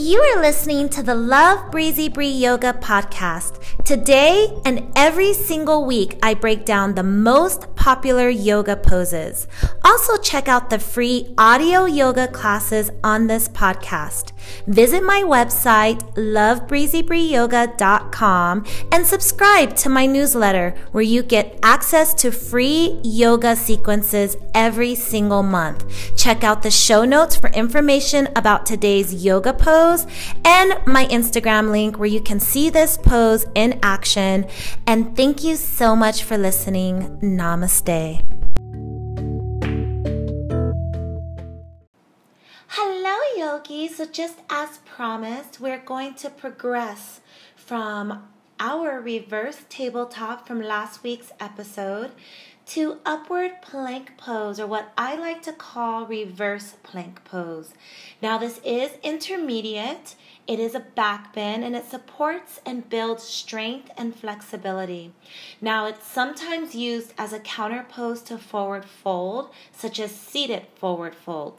You are listening to the Love Breezy Bree Yoga podcast. Today and every single week, I break down the most popular yoga poses. Also, check out the free audio yoga classes on this podcast. Visit my website, lovebreezybreeyoga.com, and subscribe to my newsletter where you get access to free yoga sequences every single month. Check out the show notes for information about today's yoga pose and my Instagram link where you can see this pose in action. And thank you so much for listening. Namaste. Yogis. So, just as promised, we're going to progress from our reverse tabletop from last week's episode to upward plank pose, or what I like to call reverse plank pose. Now, this is intermediate, it is a back bend, and it supports and builds strength and flexibility. Now, it's sometimes used as a counter pose to forward fold, such as seated forward fold.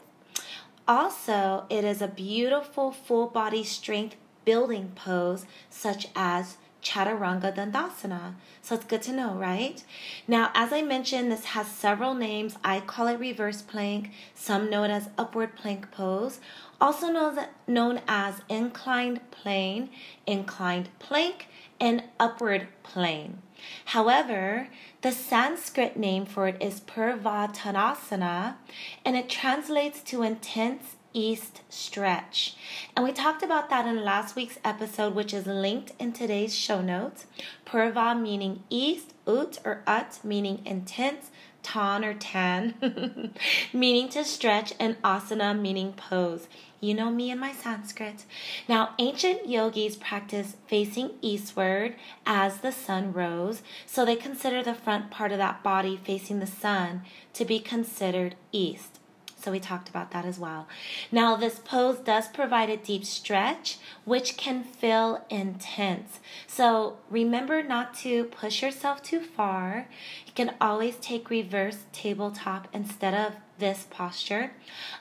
Also, it is a beautiful full body strength building pose, such as Chaturanga Dandasana. So it's good to know, right? Now, as I mentioned, this has several names. I call it reverse plank. Some know it as upward plank pose, also known as inclined plane, inclined plank, and upward plane. However, the Sanskrit name for it is Purvottanasana, and it translates to intense east stretch. And we talked about that in last week's episode, which is linked in today's show notes. Purva meaning east, ut or ut meaning intense, tan or tan meaning to stretch, and asana meaning pose. You know me and my Sanskrit. Now, ancient yogis practice facing eastward as the sun rose, so they consider the front part of that body facing the sun to be considered east. So we talked about that as well. Now, this pose does provide a deep stretch, which can feel intense. So remember not to push yourself too far. You can always take reverse tabletop instead of this posture.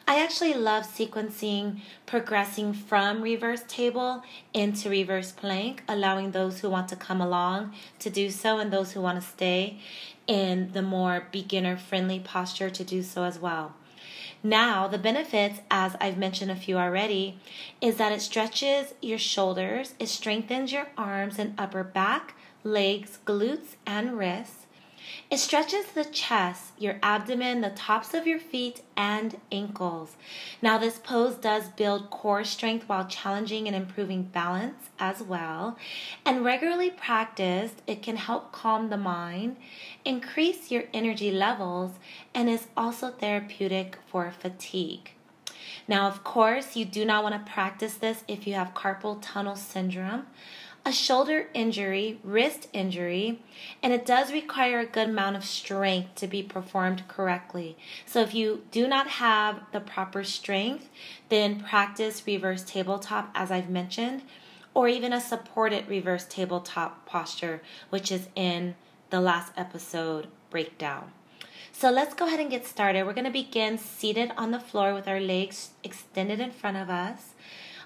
I actually love sequencing, progressing from reverse table into reverse plank, allowing those who want to come along to do so and those who want to stay in the more beginner friendly posture to do so as well. Now, the benefits, as I've mentioned a few already, is that it stretches your shoulders, it strengthens your arms and upper back, legs, glutes, and wrists. It stretches the chest, your abdomen, the tops of your feet, and ankles. Now, this pose does build core strength while challenging and improving balance as well. And regularly practiced, it can help calm the mind, increase your energy levels, and is also therapeutic for fatigue. Now, of course, you do not want to practice this if you have carpal tunnel syndrome a shoulder injury, wrist injury, and it does require a good amount of strength to be performed correctly. So if you do not have the proper strength, then practice reverse tabletop as I've mentioned, or even a supported reverse tabletop posture, which is in the last episode breakdown. So let's go ahead and get started. We're going to begin seated on the floor with our legs extended in front of us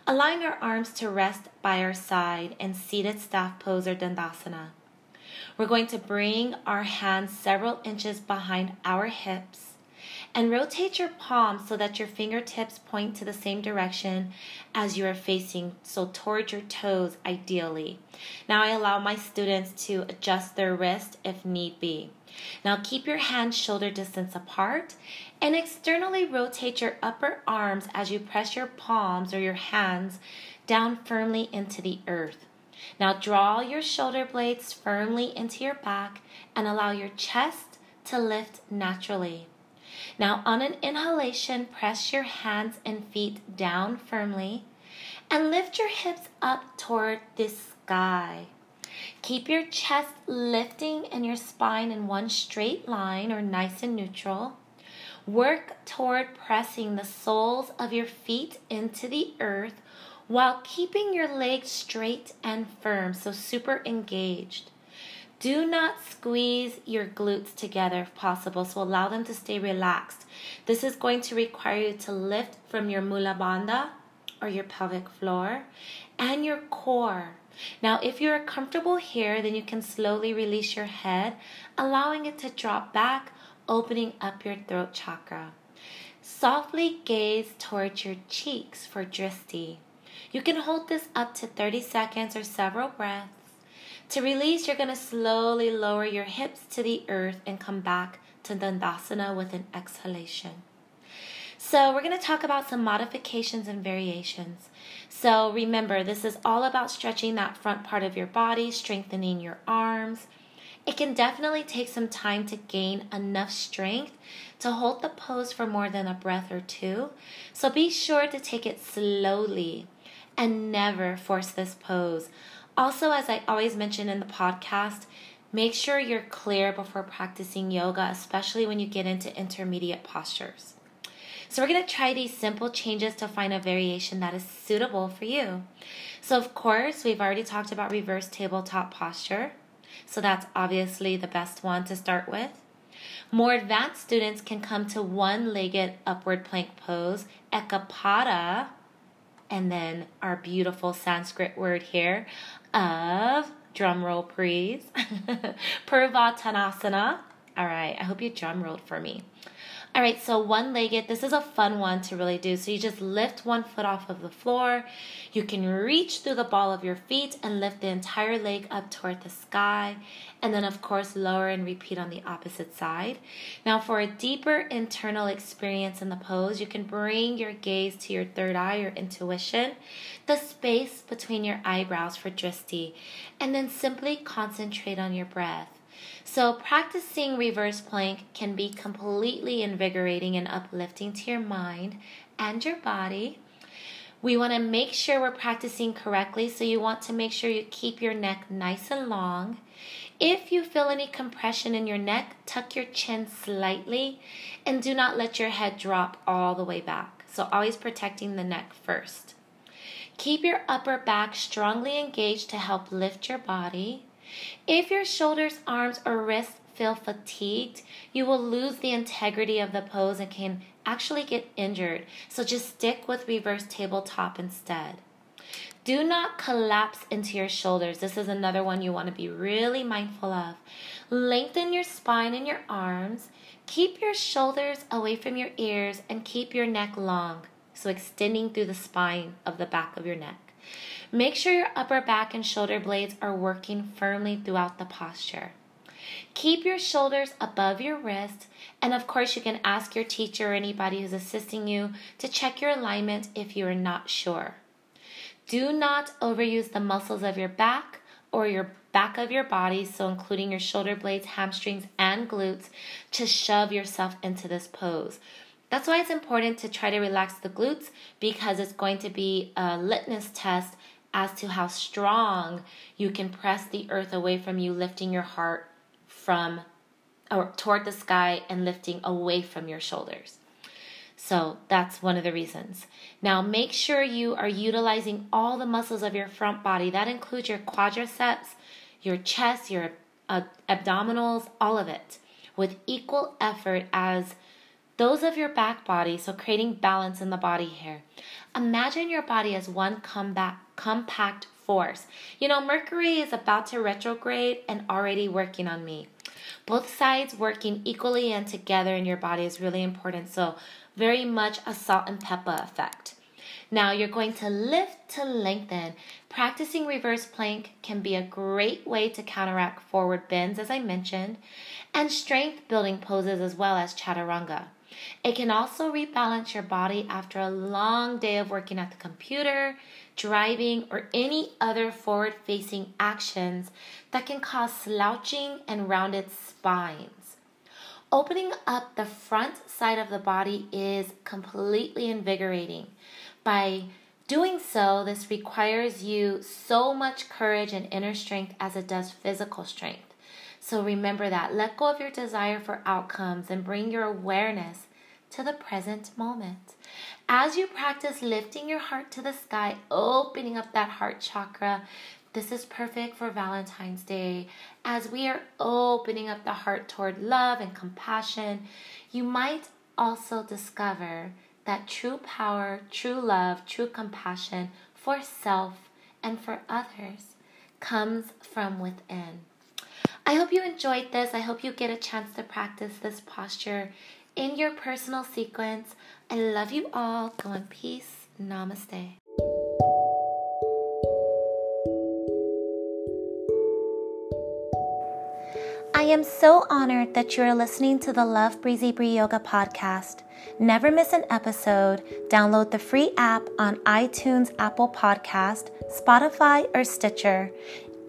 allowing our arms to rest by our side in seated staff pose or dandasana. We're going to bring our hands several inches behind our hips and rotate your palms so that your fingertips point to the same direction as you are facing, so towards your toes ideally. Now I allow my students to adjust their wrist if need be. Now keep your hands shoulder distance apart and externally rotate your upper arms as you press your palms or your hands down firmly into the earth. Now draw your shoulder blades firmly into your back and allow your chest to lift naturally. Now, on an inhalation, press your hands and feet down firmly and lift your hips up toward the sky. Keep your chest lifting and your spine in one straight line or nice and neutral. Work toward pressing the soles of your feet into the earth while keeping your legs straight and firm, so super engaged. Do not squeeze your glutes together if possible, so allow them to stay relaxed. This is going to require you to lift from your mula bandha or your pelvic floor and your core. Now, if you're comfortable here, then you can slowly release your head, allowing it to drop back, opening up your throat chakra. Softly gaze towards your cheeks for dristi. You can hold this up to 30 seconds or several breaths. To release, you're going to slowly lower your hips to the earth and come back to Dandasana with an exhalation. So, we're going to talk about some modifications and variations. So, remember, this is all about stretching that front part of your body, strengthening your arms. It can definitely take some time to gain enough strength to hold the pose for more than a breath or two. So, be sure to take it slowly and never force this pose. Also, as I always mention in the podcast, make sure you're clear before practicing yoga, especially when you get into intermediate postures. So, we're going to try these simple changes to find a variation that is suitable for you. So, of course, we've already talked about reverse tabletop posture. So, that's obviously the best one to start with. More advanced students can come to one legged upward plank pose, Ekapada, and then our beautiful Sanskrit word here of drum roll please Purvottanasana. All right, I hope you drum rolled for me. All right, so one legged, this is a fun one to really do. So you just lift one foot off of the floor. You can reach through the ball of your feet and lift the entire leg up toward the sky. And then, of course, lower and repeat on the opposite side. Now, for a deeper internal experience in the pose, you can bring your gaze to your third eye, your intuition, the space between your eyebrows for dristi, and then simply concentrate on your breath. So, practicing reverse plank can be completely invigorating and uplifting to your mind and your body. We want to make sure we're practicing correctly, so you want to make sure you keep your neck nice and long. If you feel any compression in your neck, tuck your chin slightly and do not let your head drop all the way back. So, always protecting the neck first. Keep your upper back strongly engaged to help lift your body. If your shoulders, arms, or wrists feel fatigued, you will lose the integrity of the pose and can actually get injured. So just stick with reverse tabletop instead. Do not collapse into your shoulders. This is another one you want to be really mindful of. Lengthen your spine and your arms. Keep your shoulders away from your ears and keep your neck long. So extending through the spine of the back of your neck. Make sure your upper back and shoulder blades are working firmly throughout the posture. Keep your shoulders above your wrist, and of course, you can ask your teacher or anybody who's assisting you to check your alignment if you are not sure. Do not overuse the muscles of your back or your back of your body, so including your shoulder blades, hamstrings, and glutes, to shove yourself into this pose. That's why it's important to try to relax the glutes because it's going to be a litmus test as to how strong you can press the earth away from you, lifting your heart from or toward the sky and lifting away from your shoulders. So that's one of the reasons. Now make sure you are utilizing all the muscles of your front body. That includes your quadriceps, your chest, your uh, abdominals, all of it, with equal effort as those of your back body, so creating balance in the body here. Imagine your body as one combat, compact force. You know, Mercury is about to retrograde and already working on me. Both sides working equally and together in your body is really important. So, very much a salt and pepper effect. Now you're going to lift to lengthen. Practicing reverse plank can be a great way to counteract forward bends, as I mentioned, and strength building poses as well as chaturanga. It can also rebalance your body after a long day of working at the computer, driving, or any other forward facing actions that can cause slouching and rounded spines. Opening up the front side of the body is completely invigorating. By doing so, this requires you so much courage and inner strength as it does physical strength. So remember that. Let go of your desire for outcomes and bring your awareness to the present moment. As you practice lifting your heart to the sky, opening up that heart chakra, this is perfect for Valentine's Day. As we are opening up the heart toward love and compassion, you might also discover that true power, true love, true compassion for self and for others comes from within. I hope you enjoyed this. I hope you get a chance to practice this posture in your personal sequence. I love you all. Go in peace. Namaste. I am so honored that you are listening to the Love Breezy Bree Yoga podcast. Never miss an episode. Download the free app on iTunes, Apple Podcast, Spotify, or Stitcher.